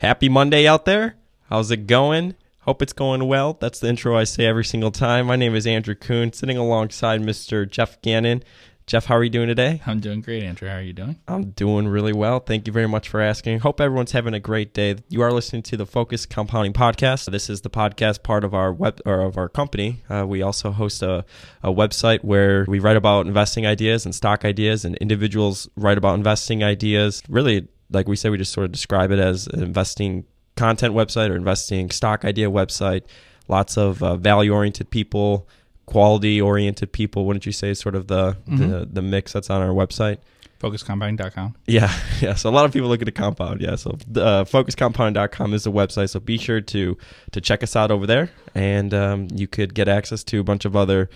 Happy Monday out there. How's it going? Hope it's going well. That's the intro I say every single time. My name is Andrew Kuhn, sitting alongside Mr. Geoff Gannon. Geoff, how are you doing today? I'm doing great, Andrew. How are you doing? I'm doing really well. Thank you very much for asking. Hope everyone's having a great day. You are listening to the Focused Compounding Podcast. This is the podcast part of our web or of our company. Uh, we also host a, a website where we write about investing ideas and stock ideas, and individuals write about investing ideas. Really, like we said, we just sort of describe it as an investing content website or investing stock idea website. Lots of uh, value oriented people quality oriented people wouldn't you say sort of the, Mm-hmm. the the mix that's on our website FocusedCompounding.com. yeah yeah so a lot of people look at the compound yeah so uh, focuscompound.com is the website so be sure to to check us out over there and um, you could get access to a bunch of other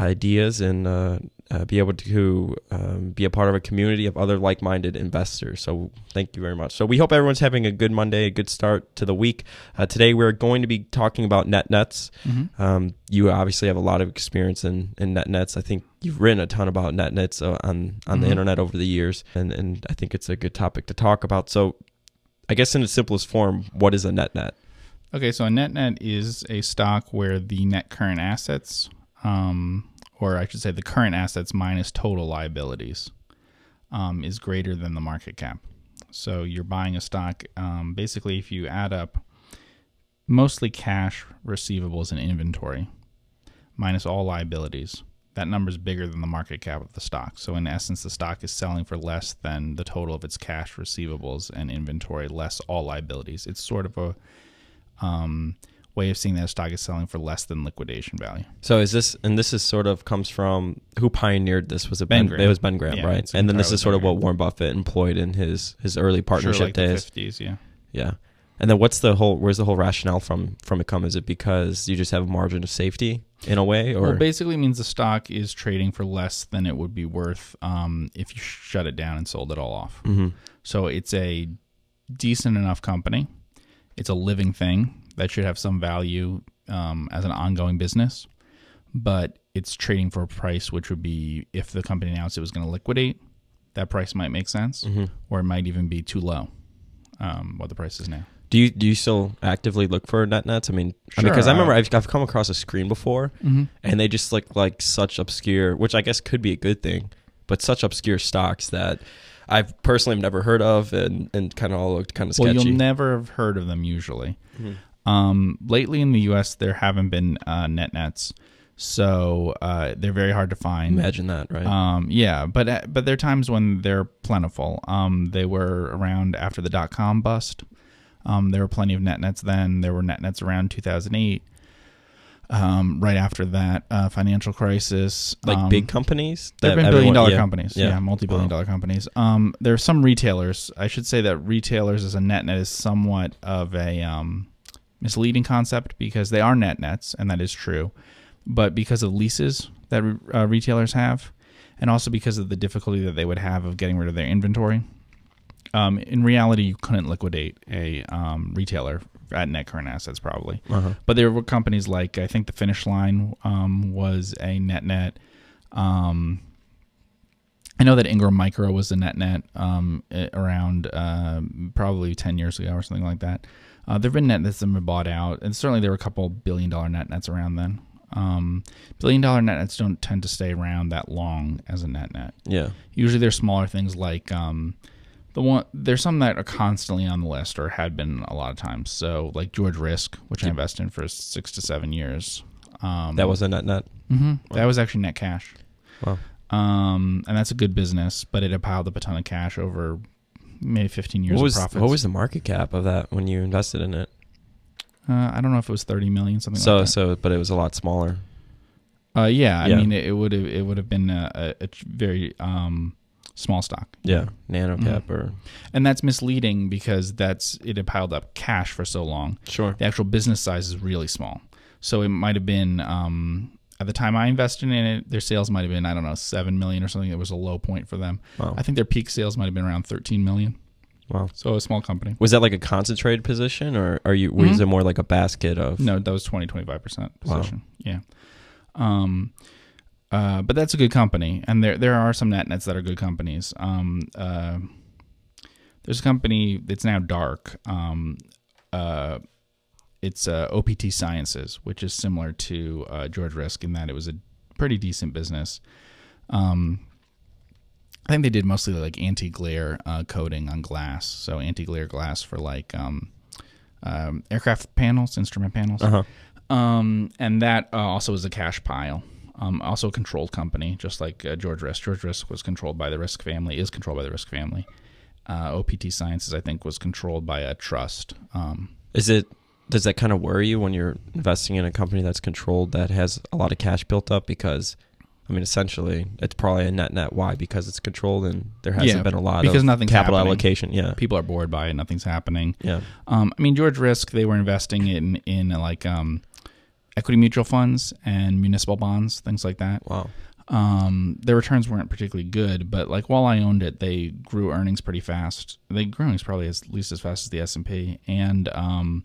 ideas and uh, uh, be able to um, be a part of a community of other like-minded investors so thank you very much so we hope everyone's having a good monday a good start to the week uh, today we're going to be talking about net nets Mm-hmm. um, you obviously have a lot of experience in, in net nets. I think you've written a ton about net nets uh, on on the Mhm. internet over the years, and and I think it's a good topic to talk about. So, I guess in its simplest form, what is a net net? Okay, so a net net is a stock where the net current assets, um, or I should say the current assets minus total liabilities, um, is greater than the market cap. So you're buying a stock. Um, basically, if you add up mostly cash, receivables, and inventory, minus all liabilities, that number is bigger than the market cap of the stock. So in essence, the stock is selling for less than the total of its cash, receivables, and inventory, less all liabilities. It's sort of a um, way of seeing that a stock is selling for less than liquidation value. So is this and this is sort of comes from who pioneered this? Was it Ben Ben? Graham. It was Ben Graham, Yeah, right? And then this is sort of what Warren Buffett employed in his his early partnership sure, like days. the 50s, yeah. Yeah. And then what's the whole where's the whole rationale from from it come? Is it because you just have a margin of safety in a way or Well, basically means the stock is trading for less than it would be worth um, if you shut it down and sold it all off. Mhm. So it's a decent enough company. It's a living thing that should have some value um, as an ongoing business, but it's trading for a price which would be if the company announced it was going to liquidate, that price might make sense, Mhm. or it might even be too low. Um, what the price is now. Do you do you still actively look for net nets? I mean, Sure, because I, uh, remember I've, I've come across a screen before, Mm-hmm. and they just look like such obscure, which I guess could be a good thing, but such obscure stocks that I've personally have never heard of, and and kind of all looked kind of Well, sketchy. you'll never have heard of them usually. Mhm. Um, lately in the U.S., there haven't been uh, net nets, so uh, they're very hard to find. Imagine that, right? Um, yeah, but uh, but there are times when they're plentiful. Um, they were around after the dot com bust. Um, there were plenty of net nets then. There were net nets around 2008. Um, right after that uh, financial crisis, like um, big companies. They've been everyone- billion dollar yeah. companies. Yeah. Yeah, multi billion Wow. dollar companies. Um, there are some retailers. I should say that retailers as a net net is somewhat of a um, misleading concept because they are net nets, and that is true. But because of leases that uh, retailers have, and also because of the difficulty that they would have of getting rid of their inventory, um, in reality, you couldn't liquidate a um, retailer at net current assets probably. Uh-huh. But there were companies like I think the Finish Line um, was a net net. Um, I know that Ingram Micro was a net net um, around um probably ten years ago or something like that. Uh, there've been net nets that have been bought out, and certainly there were a couple billion dollar net nets around then. Um, billion dollar net nets don't tend to stay around that long as a net net. Yeah. Usually they're smaller things like um, the one. There's some that are constantly on the list or had been a lot of times. So, like George Risk, which I invested in for six to seven years. Um, That was a net net. hmm that was actually net cash. Wow. Um, and that's a good business, but it had piled up a ton of cash over maybe 15 years What was of profits. what was the market cap of that when you invested in it? uh, I don't know if it was 30 million, something So like that. so, but it was a lot smaller. Uh, yeah, I Yeah. mean, it, would have it would have been a, a, a very um, small stock. Yeah, nano Mhm. or and that's misleading because that's it had piled up cash for so long. sure. The actual business size is really small, so it might have been um, at the time I invested in it, their sales might have been I don't know seven million or something. It was a low point for them. Wow. I think their peak sales might have been around thirteen million. Wow. So a small company. Was that like a concentrated position, or are you? Was Mhm. it more like a basket of? No, that was 20, 25 percent Wow. position. Yeah. Um, uh, but that's a good company, and there there are some net nets that are good companies. Um, uh, There's a company that's now dark. Um, uh, it's uh, OPT Sciences, which is similar to uh, George Risk in that it was a pretty decent business. Um, I think they did mostly like anti-glare uh, coating on glass, so anti-glare glass for like um, um, aircraft panels, instrument panels, Uh huh. um, and that uh, also was a cash pile. Um, also a controlled company, just like uh, George Risk. George Risk was controlled by the Risk family, is controlled by the Risk family. Uh, OPT Sciences, I think, was controlled by a trust. Um, Is it? Does that kind of worry you when you're investing in a company that's controlled that has a lot of cash built up? Because, I mean, essentially, it's probably a net net. Why? Because it's controlled and there hasn't Yeah, been a lot because of nothing's capital happening. allocation. Yeah. people are bored by it; nothing's happening. Yeah. Um, I mean, George Risk, they were investing in in like um, equity mutual funds and municipal bonds, things like that. Wow. Um, their returns weren't particularly good, but like while I owned it, they grew earnings pretty fast. They grew earnings probably as, at least as fast as the S and P, and um,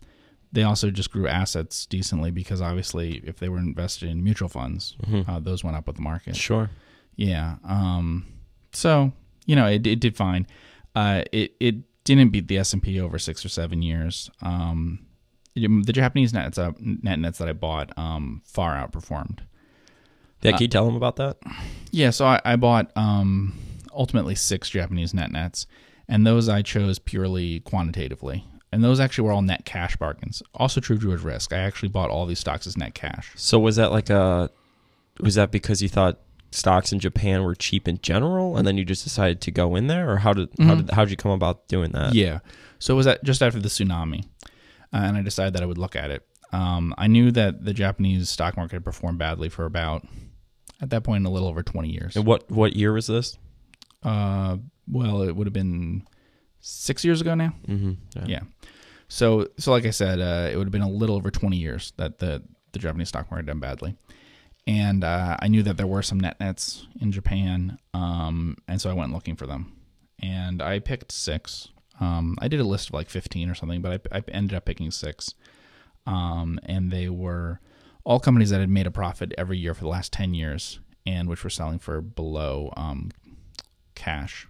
they also just grew assets decently because obviously, if they were invested in mutual funds, Mhm. uh, those went up with the market. Sure. Yeah. Um, so you know, it, it did fine. Uh, it it didn't beat the S and P over six or seven years. Um, the Japanese nets uh, net nets that I bought um, far outperformed. Yeah. Uh, Can you tell them about that? Yeah, so I, I bought um, ultimately six Japanese net nets, and those I chose purely quantitatively. And those actually were all net cash bargains. Also true George Risk. I actually bought all these stocks as net cash. So was that like a? Was that because you thought stocks in Japan were cheap in general, and then you just decided to go in there, or how did how Mhm. did how did you come about doing that? Yeah. So it was that just after the tsunami, uh, and I decided that I would look at it. Um, I knew that the Japanese stock market had performed badly for about, at that point, a little over 20 years. And what what year was this? Uh, well, it would have been six years ago now. Mm-hmm. Yeah. So, so like I said, uh, it would have been a little over 20 years that the the Japanese stock market done badly, and uh, I knew that there were some net nets in Japan, um, and so I went looking for them, and I picked six. Um, I did a list of like 15 or something, but I, I ended up picking six, um, and they were all companies that had made a profit every year for the last 10 years, and which were selling for below um, cash.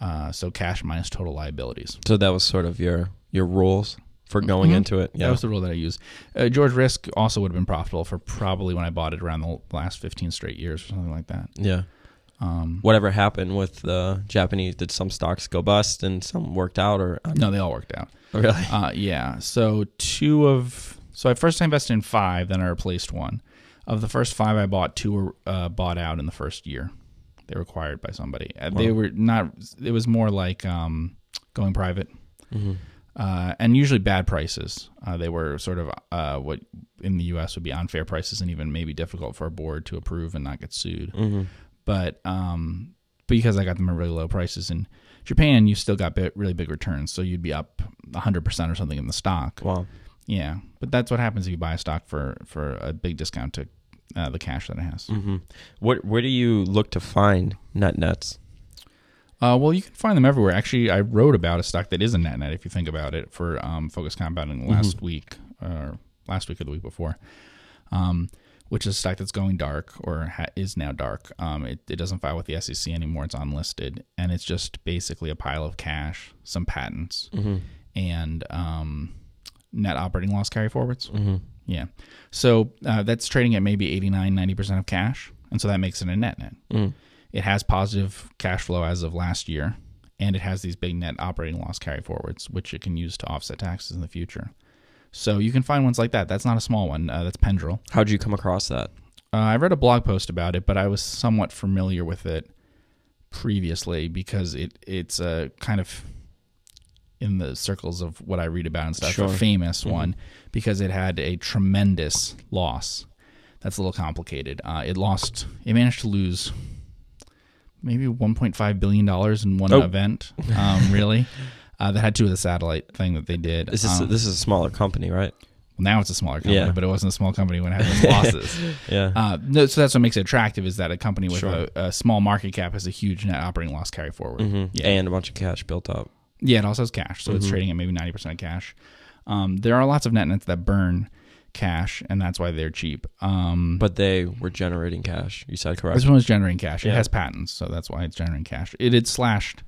Uh, so cash minus total liabilities. So that was sort of your your rules for going Mhm. into it. Yeah. That was the rule that I used. Uh, George Risk also would have been profitable for probably when I bought it around the last 15 straight years or something like that. yeah. Um, Whatever happened with the Japanese? Did some stocks go bust and some worked out, or no, they all worked out. really? Uh, yeah. So two of so I first invested in five, then I replaced one. Of the first five I bought, two were uh, bought out in the first year. They were acquired by somebody. Uh, They were not. It was more like um, going private. hmm uh, and usually bad prices. Uh, they were sort of uh, what in the U.S. would be unfair prices, and even maybe difficult for a board to approve and not get sued. hmm But um, because I got them at really low prices in Japan, you still got bi- really big returns, so you'd be up 100 percent or something in the stock. Wow. Yeah, but that's what happens if you buy a stock for for a big discount to uh, the cash that it has. hmm What where do you look to find net nets? Uh, well, you can find them everywhere. Actually, I wrote about a stock that is a net net. If you think about it, for um, Focused Compounding last week or last week or the week before, um, which is a stock that's going dark or ha- is now dark. Um, it, it doesn't file with the SEC anymore. It's unlisted, and it's just basically a pile of cash, some patents, Mm-hmm. and um, net operating loss carry forwards. Mm-hmm. Yeah. So uh, that's trading at maybe 89, 90% of cash. And so that makes it a net net. Mm. It has positive cash flow as of last year, and it has these big net operating loss carry forwards, which it can use to offset taxes in the future. So you can find ones like that. That's not a small one. Uh, that's Pendrell. How'd you come across that? Uh, I read a blog post about it, but I was somewhat familiar with it previously because it it's a kind of in the circles of what I read about and stuff, Sure. a famous Mhm. one because it had a tremendous loss. That's a little complicated. Uh, it lost. It managed to lose maybe 1.5 billion dollars in one Oh. event. Um, really, uh, that had to do with the satellite thing that they did. This is Um, this is a smaller company, right? now it's a smaller company, Yeah. but it wasn't a small company when it had those losses. Yeah. Uh, no, so that's what makes it attractive is that a company with Sure. a, a small market cap has a huge net operating loss carry forward. hmm yeah. And a bunch of cash built up. Yeah, it also has cash, so it's Mhm. trading at maybe ninety percent of cash. Um, there are lots of net nets that burn cash, and that's why they're cheap. Um, But they were generating cash. You said correct. this one was generating cash. It has patents, so that's why it's generating cash. It had slashed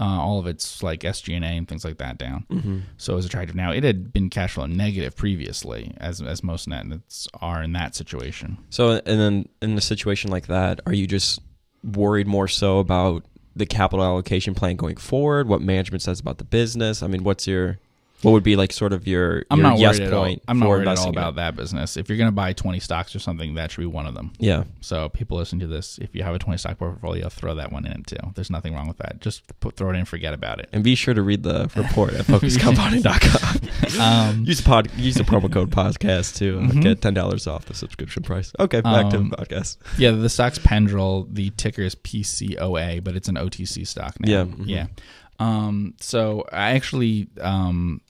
uh, all of its like SG&A and things like that down. Mm-hmm. So it was attractive. Now it had been cash flow negative previously, as as most net nets are in that situation. So, and then in a situation like that, are you just worried more so about the capital allocation plan going forward? What management says about the business? I mean, what's your what would be like sort of your, I'm your not yes worried at all. point? I'm not for worried at all investing in it? about that business. If you're going to buy 20 stocks or something, that should be one of them. Yeah. So people listen to this. If you have a 20 stock portfolio, throw that one in too. There's nothing wrong with that. Just put, throw it in and forget about it. And be sure to read the report at focusedcompounding.com. Um, use the pod, use the promo code podcast to uh, get ten dollars off the subscription price. Okay, back to Um, the podcast. yeah, the stock's Pendrell. The ticker is PCOA, but it's an OTC stock now. Yeah, mhm. Yeah. Um, so I actually um,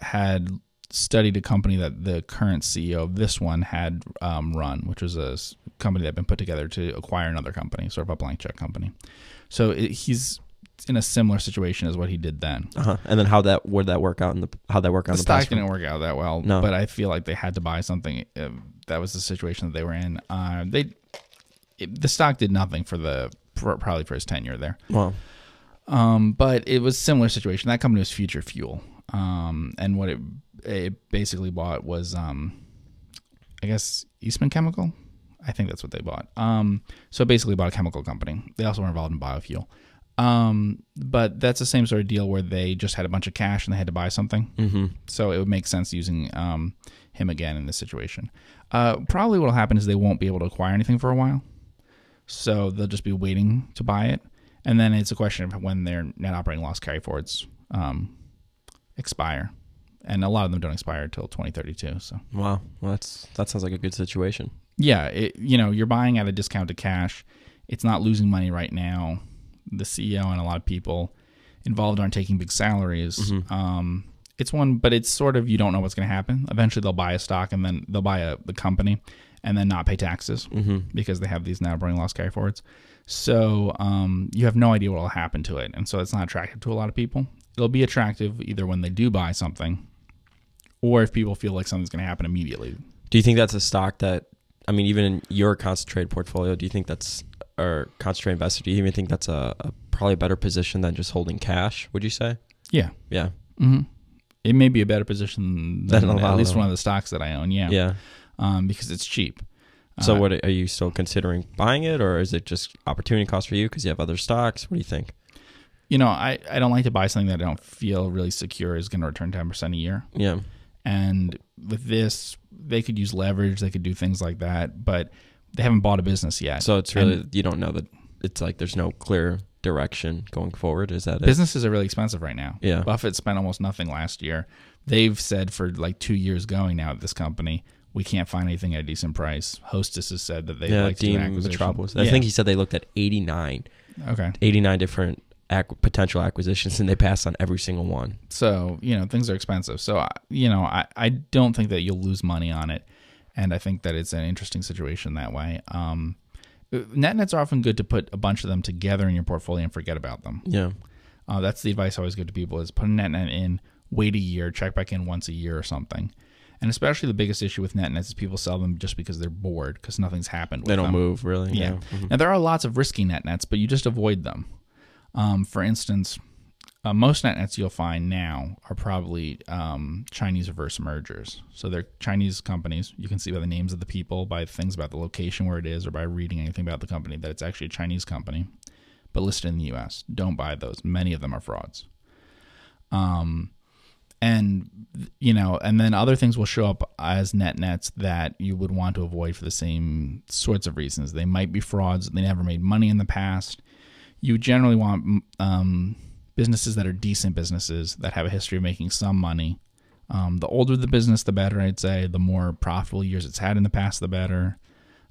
had studied a company that the current CEO of this one had um, run, which was a company that had been put together to acquire another company, sort of a blank check company. So it, he's in a similar situation as what he did then. Uh-huh. And then how that would that work out in the how that work out The the stock past? didn't work out that well, No. but I feel like they had to buy something. Uh, that was the situation that they were in. Uh, they it, the stock did nothing for the for, probably for his tenure there. Well, Um, but it was similar situation. That company was FutureFuel, um, and what it it basically bought was, um, I guess Eastman Chemical. I think that's what they bought. Um, so it basically bought a chemical company. They also were involved in biofuel. Um, but that's the same sort of deal where they just had a bunch of cash and they had to buy something. mm-hmm. So it would make sense using um, him again in this situation. Uh, probably what will happen is they won't be able to acquire anything for a while. So they'll just be waiting to buy it. And then it's a question of when their net operating loss carryforwards um, expire. And a lot of them don't expire until 2032. So wow, well, that's that sounds like a good situation. yeah, it, you know, you're buying at a discount to cash. It's not losing money right now. The CEO and a lot of people involved aren't taking big salaries. Mhm. Um, it's one, but it's sort of you don't know what's going to happen. Eventually, they'll buy a stock and then they'll buy a the company and then not pay taxes Mm-hmm. because they have these net operating loss carryforwards. So um, you have no idea what will happen to it, and so it's not attractive to a lot of people. It'll be attractive either when they do buy something, or if people feel like something's going to happen immediately. Do you think that's a stock that I mean, even in your concentrated portfolio, do you think that's or concentrated investor? Do you even think that's a, a probably a better position than just holding cash? Would you say? Yeah. Yeah. Mm-hmm. It may be a better position than, Than a lot at least one of the stocks that I own. Yeah, Yeah. Um, because it's cheap. So, Uh, what are you still considering buying it, or is it just opportunity cost for you because you have other stocks? What do you think? You know, I, I don't like to buy something that I don't feel really secure is going to return ten percent a year. Yeah. And with this, they could use leverage. They could do things like that, but they haven't bought a business yet. So it's really And you don't know that it's like there's no clear direction going forward. Is that it? businesses are really expensive right now. Yeah. Buffett spent almost nothing last year. They've said for like two years going now at this company, we can't find anything at a decent price. Hostess has said that they yeah, like to do an Dean. Metropolis. I Yeah. think he said they looked at 89, okay. 89 different ac- potential acquisitions, and they passed on every single one. So you know things are expensive. So you know I, I don't think that you'll lose money on it, and I think that it's an interesting situation that way. Um, net nets are often good to put a bunch of them together in your portfolio and forget about them. Yeah. Uh, that's the advice I always give to people: is put a net net in, wait a year, check back in once a year or something. And especially the biggest issue with net nets is people sell them just because they're bored because nothing's happened. With They don't them. move really. Yeah. Mhm. Now there are lots of risky net nets, but you just avoid them. Um, for instance, uh, most net nets you'll find now are probably um, Chinese reverse mergers. So they're Chinese companies. You can see by the names of the people, by things about the location where it is, or by reading anything about the company that it's actually a Chinese company, but listed in the U.S. Don't buy those. Many of them are frauds. Um, and you know, and then other things will show up as net nets that you would want to avoid for the same sorts of reasons. They might be frauds. They never made money in the past. You generally want um, businesses that are decent businesses that have a history of making some money. Um, the older the business, the better. I'd say the more profitable years it's had in the past, the better.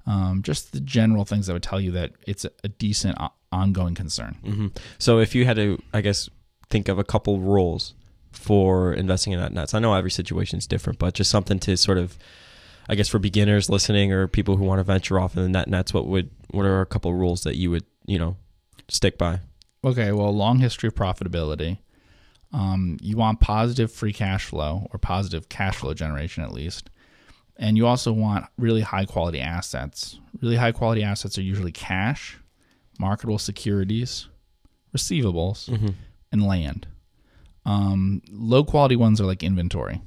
Um, just the general things that would tell you that it's a, decent ongoing concern. hmm So if you had to, I guess, think of a couple rules for investing in nets. I know every situation is different, but just something to sort of, I guess, for beginners listening or people who want to venture off in the net nets, what would what are a couple rules that you would you know stick by? Okay, well, long history of profitability. Um, you want positive free cash flow or positive cash flow generation at least. And you also want really high quality assets. Really high quality assets are usually cash, marketable securities, receivables, Mm-hmm. and land. Um, low quality ones are like inventory.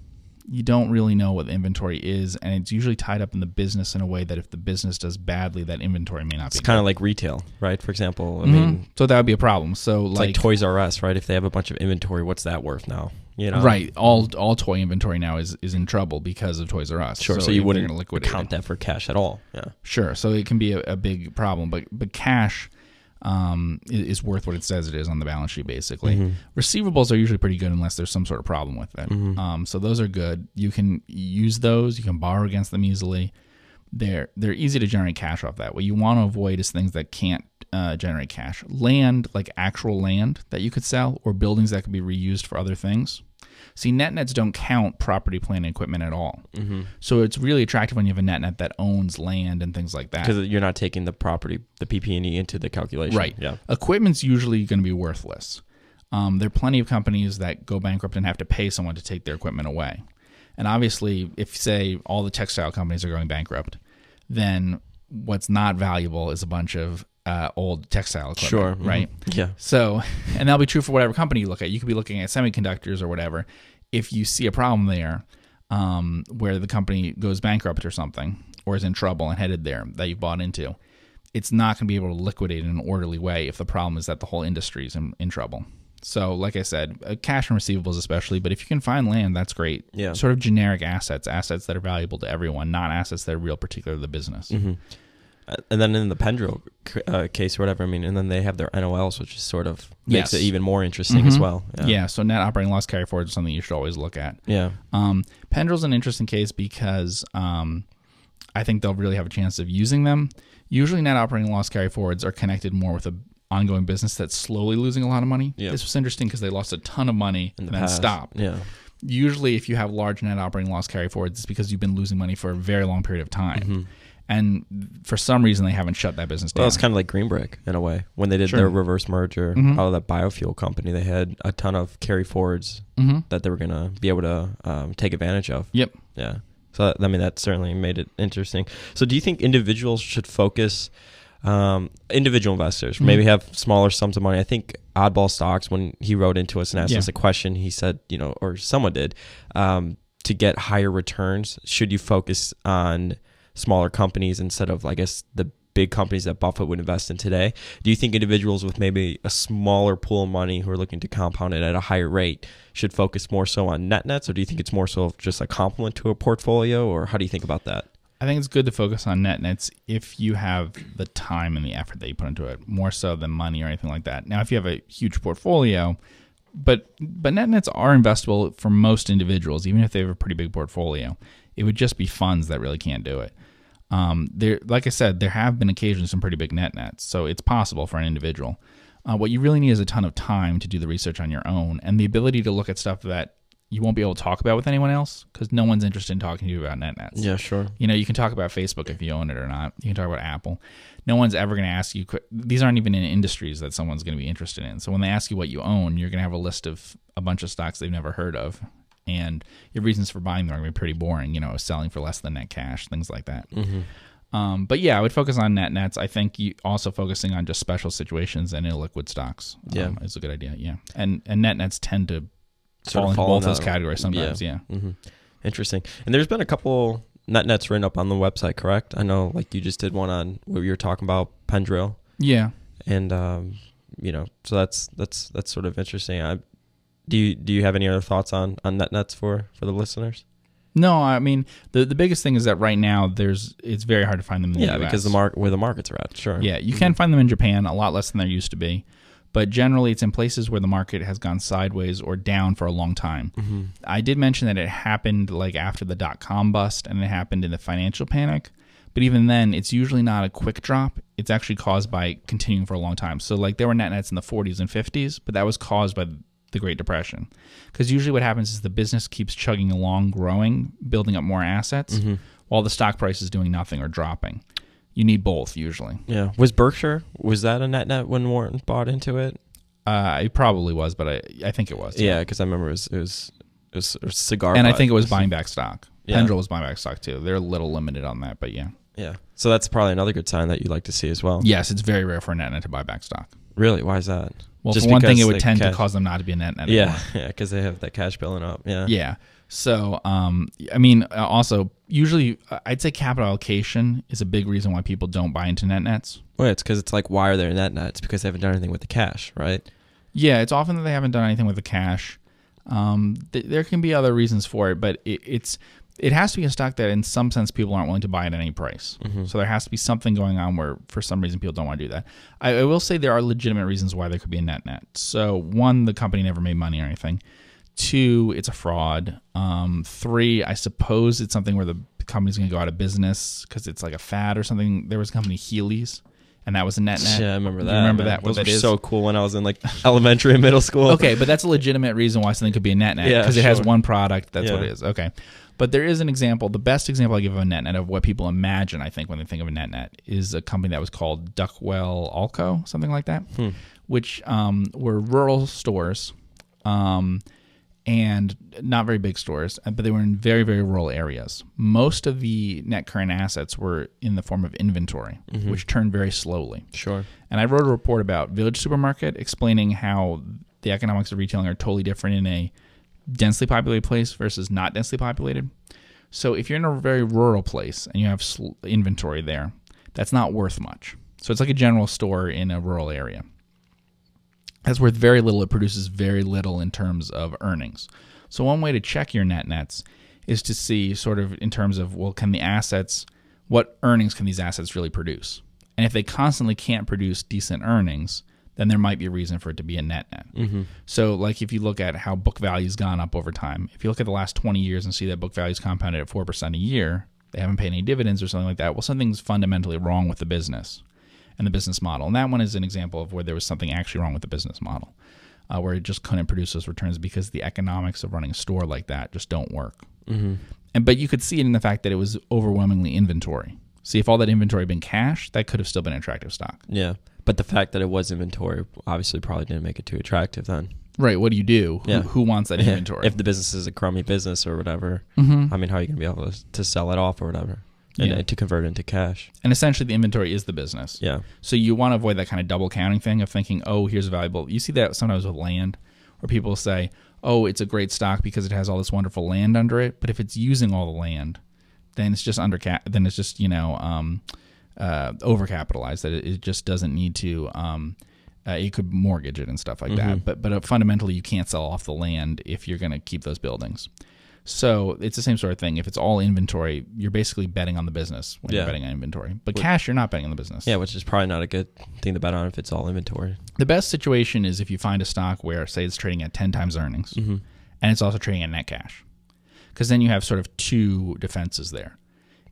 You don't really know what the inventory is, and it's usually tied up in the business in a way that if the business does badly, that inventory may not It's be. It's kind of like retail, right? For example, I Mhm. mean, so that would be a problem. So like, like, Toys R Us, right? If they have a bunch of inventory, what's that worth now? You know, right, all all toy inventory now is is in trouble because of Toys R Us. Sure. So, if you wouldn't liquidate count that for cash at all. Yeah. Sure. So it can be a, a big problem, but but cash um, is worth what it says it is on the balance sheet. Basically, Mm-hmm. receivables are usually pretty good unless there's some sort of problem with it. Mm-hmm. Um, so those are good. You can use those. You can borrow against them easily. They're they're easy to generate cash off that. What you want to avoid is things that can't uh, generate cash. Land, like actual land that you could sell, or buildings that could be reused for other things. See, net nets don't count property, plant, and equipment at all. Mm-hmm. So it's really attractive when you have a net net that owns land and things like that. Because you're not taking the property, the PP&E into the calculation. Right. Yeah. Equipment's usually going to be worthless. Um, there are plenty of companies that go bankrupt and have to pay someone to take their equipment away. And obviously, if say all the textile companies are going bankrupt, then what's not valuable is a bunch of uh, old textile equipment, Sure. mhm. right? Yeah. So, and that'll be true for whatever company you look at. You could be looking at semiconductors or whatever. If you see a problem there, um, where the company goes bankrupt or something, or is in trouble and headed there that you've bought into, it's not going to be able to liquidate in an orderly way if the problem is that the whole industry is in, in trouble. So, like I said, uh, cash and receivables especially, but if you can find land, that's great. Yeah. Sort of generic assets, assets that are valuable to everyone, not assets that are real particular to the business. hmm And then in the Pendrell c- uh, case or whatever, I mean, and then they have their NOLs, which is sort of makes Yes. it even more interesting as Mhm. well. Yeah. so net operating loss carry forward is something you should always look at. Yeah. Um, Pendrell's an interesting case because um, I think they'll really have a chance of using them. Usually, net operating loss carry forwards are connected more with a ongoing business that's slowly losing a lot of money. Yeah. This was interesting because they lost a ton of money In and the then past. stopped. Yeah. Usually, if you have large net operating loss carry forwards, it's because you've been losing money for a very long period of time. Mhm. And for some reason, they haven't shut that business down. Well, it's kind of like Green Brick in a way. When they did Sure. their reverse merger Mhm. out of that biofuel company, they had a ton of carry forwards hmm that they were going to be able to um, take advantage of. Yep. Yeah. So that, I mean, that certainly made it interesting. So do you think individuals should focus? Um, individual investors Mhm. maybe have smaller sums of money. I think Oddball Stocks, when he wrote into us and asked Yeah. us a question, he said, you know, or someone did, um, to get higher returns, should you focus on smaller companies instead of, I guess, the big companies that Buffett would invest in today? Do you think individuals with maybe a smaller pool of money who are looking to compound it at a higher rate should focus more so on net nets, or do you think it's more so just a complement to a portfolio, or how do you think about that? I think it's good to focus on net nets if you have the time and the effort that you put into it, more so than money or anything like that. Now, if you have a huge portfolio, but but net nets are investable for most individuals, even if they have a pretty big portfolio. It would just be funds that really can't do it. Um, there, like I said, there have been occasionally some pretty big net nets, so it's possible for an individual. Uh, what you really need is a ton of time to do the research on your own and the ability to look at stuff that you won't be able to talk about with anyone else because no one's interested in talking to you about net nets. Yeah, sure. You know, you can talk about Facebook if you own it or not. You can talk about Apple. No one's ever going to ask you. These aren't even in industries that someone's going to be interested in. So when they ask you what you own, you're going to have a list of a bunch of stocks they've never heard of, and your reasons for buying them are going to be pretty boring. You know, selling for less than net cash, things like that. Mm-hmm. Um, but yeah, I would focus on net nets. I think you also focusing on just special situations and illiquid stocks. Um, Yeah. is a good idea. Yeah, and and net nets tend to Sort fall of into fall both in those categories sometimes. Yeah. hmm Interesting. And there's been a couple net nets written up on the website, correct? I know, like you just did one on where you were talking about Pendrell, yeah. and um, you know, so that's that's that's sort of interesting. I, do you do you have any other thoughts on on net nets for for the listeners? No, I mean the the biggest thing is that right now there's it's very hard to find them in the Yeah, US. because the mark where the markets are at, sure. Yeah, you can find them in Japan a lot less than there used to be, but generally it's in places where the market has gone sideways or down for a long time. hmm I did mention that it happened like after the dot com bust and it happened in the financial panic, but even then it's usually not a quick drop. It's actually caused by continuing for a long time. So like there were net nets in the 40s and 50s, but that was caused by the Great Depression. Because usually what happens is the business keeps chugging along, growing, building up more assets, hmm while the stock price is doing nothing or dropping. You need both usually. Yeah. Was Berkshire was that a net net when Warren bought into it? Uh, it probably was, but I I think it was. Yeah, because I remember it was it was, it was cigar. and I think it was buying back stock. Yeah. Pendrell was buying back stock too. They're a little limited on that, but yeah. Yeah. So that's probably another good sign that you'd like to see as well. Yes, it's very rare for a net net to buy back stock. Really? Why is that? Well, Just for one thing, it would tend to cause them not to be a net net. Yeah, anymore. yeah, because they have that cash building up. Yeah. Yeah. So, um, I mean, uh, also, usually, uh, I'd say capital allocation is a big reason why people don't buy into net nets. Well, it's because it's like, why are they net net? It's because they haven't done anything with the cash, right? Yeah, it's often that they haven't done anything with the cash. Um, th- there can be other reasons for it, but it, it's it has to be a stock that, in some sense, people aren't willing to buy at any price. So there has to be something going on where, for some reason, people don't want to do that. I, I will say there are legitimate reasons why there could be a net net. So one, the company never made money or anything. Two, it's a fraud. Um, three, I suppose it's something where the company's going to go out of business because it's like a fad or something. There was a company Healy's, and that was a net net. Yeah, I remember You that. remember man. that? Those were is? so cool when I was in like elementary and middle school. Okay, but that's a legitimate reason why something could be a net net Yeah, because it has one product. That's what it is. Okay, but there is an example. The best example I give of a net net of what people imagine, I think, when they think of a net net, is a company that was called Duckwall-ALCO, something like that, Hmm. which um, were rural stores. Um, and not very big stores, uh, but they were in very, very rural areas. Most of the net current assets were in the form of inventory, Mm-hmm. which turned very slowly. Sure. And I wrote a report about Village Supermarket explaining how the economics of retailing are totally different in a densely populated place versus not densely populated. So if you're in a very rural place and you have sl- inventory there, that's not worth much. So it's like a general store in a rural area. That's worth very little. It produces very little in terms of earnings. So one way to check your net nets is to see sort of in terms of well, can the assets, what earnings can these assets really produce? And if they constantly can't produce decent earnings, then there might be a reason for it to be a net net. Mm-hmm. So, like if you look at how book value's gone up over time, if you look at the last 20 years and see that book value's compounded at 4% a year, they haven't paid any dividends or something like that, well, something's fundamentally wrong with the business and the business model. And that one is an example of where there was something actually wrong with the business model, uh, where it just couldn't produce those returns because the economics of running a store like that just don't work. Mm-hmm. And but you could see it in the fact that it was overwhelmingly inventory. See, if all that inventory had been cash, that could have still been an attractive stock. Yeah. But the fact that it was inventory obviously probably didn't make it too attractive then. Right. What do you do? Yeah. Who, who wants that inventory? if the business is a crummy business or whatever, Mhm. I mean, how are you going to be able to, to sell it off or whatever? And, Yeah. to convert it into cash. And essentially, the inventory is the business. Yeah. So you want to avoid that kind of double counting thing of thinking, oh, here's a valuable. You see that sometimes with land, where people say, oh, it's a great stock because it has all this wonderful land under it. But if it's using all the land, then it's just under then it's just you know um, uh, overcapitalized. That it, just doesn't need to. Um, uh, you could mortgage it and stuff like that. But but uh, fundamentally, you can't sell off the land if you're going to keep those buildings. So it's the same sort of thing. If it's all inventory, you're basically betting on the business when Yeah. you're betting on inventory. But cash, you're not betting on the business. Yeah, which is probably not a good thing to bet on if it's all inventory. The best situation is if you find a stock where, say, it's trading at 10 times earnings Mm-hmm. and it's also trading at net cash. Because then you have sort of two defenses there.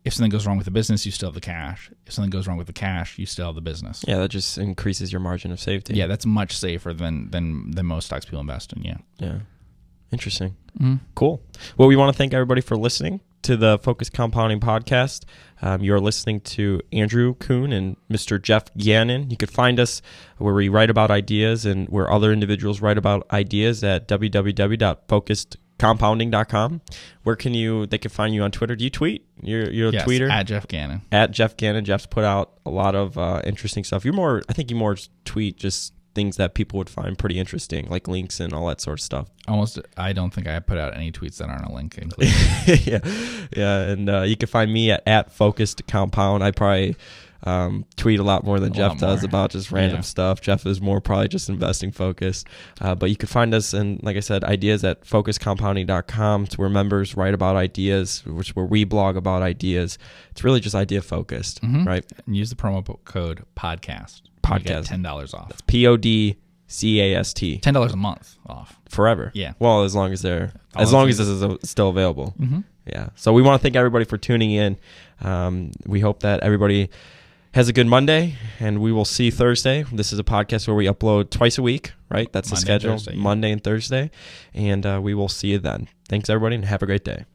If something goes wrong with the business, you still have the cash. If something goes wrong with the cash, you still have the business. Yeah, that just increases your margin of safety. Yeah, that's much safer than, than, than most stocks people invest in. Yeah. Yeah. Interesting. Mm-hmm. Cool. Well, we want to thank everybody for listening to the Focused Compounding podcast. Um, you're listening to Andrew Kuhn and Mr. Geoff Gannon. You could find us where we write about ideas and where other individuals write about ideas at www.focusedcompounding.com. Where can you? They can find you on Twitter. Do you tweet? You're you're a Yes, tweeter At Geoff Gannon. at Geoff Gannon. Geoff's put out a lot of uh, interesting stuff. You're more. I think you more tweet just things that people would find pretty interesting, like links and all that sort of stuff. Almost, I don't think I put out any tweets that aren't a link included. yeah, yeah, and uh, you can find me at, at focused compound. I probably um, tweet a lot more than A Geoff does more. about just random Yeah. stuff. Geoff is more probably just investing focused. Uh, but you can find us and like I said, ideas at focusedcompounding.com. It's where members write about ideas, which where we blog about ideas. It's really just idea focused, Mhm. right? And use the promo code podcast. Podcast. ten dollars off. P O D C A S T Ten dollars a month off. forever. Yeah. Well, as long as they're All as long as this is uh, still available. Mm-hmm. Yeah. So we want to thank everybody for tuning in. Um, we hope that everybody has a good Monday, and we will see Thursday. This is a podcast where we upload twice a week, right? That's the Monday and schedule, Thursday, yeah. Monday and Thursday. And uh, we will see you then. Thanks, everybody, and have a great day.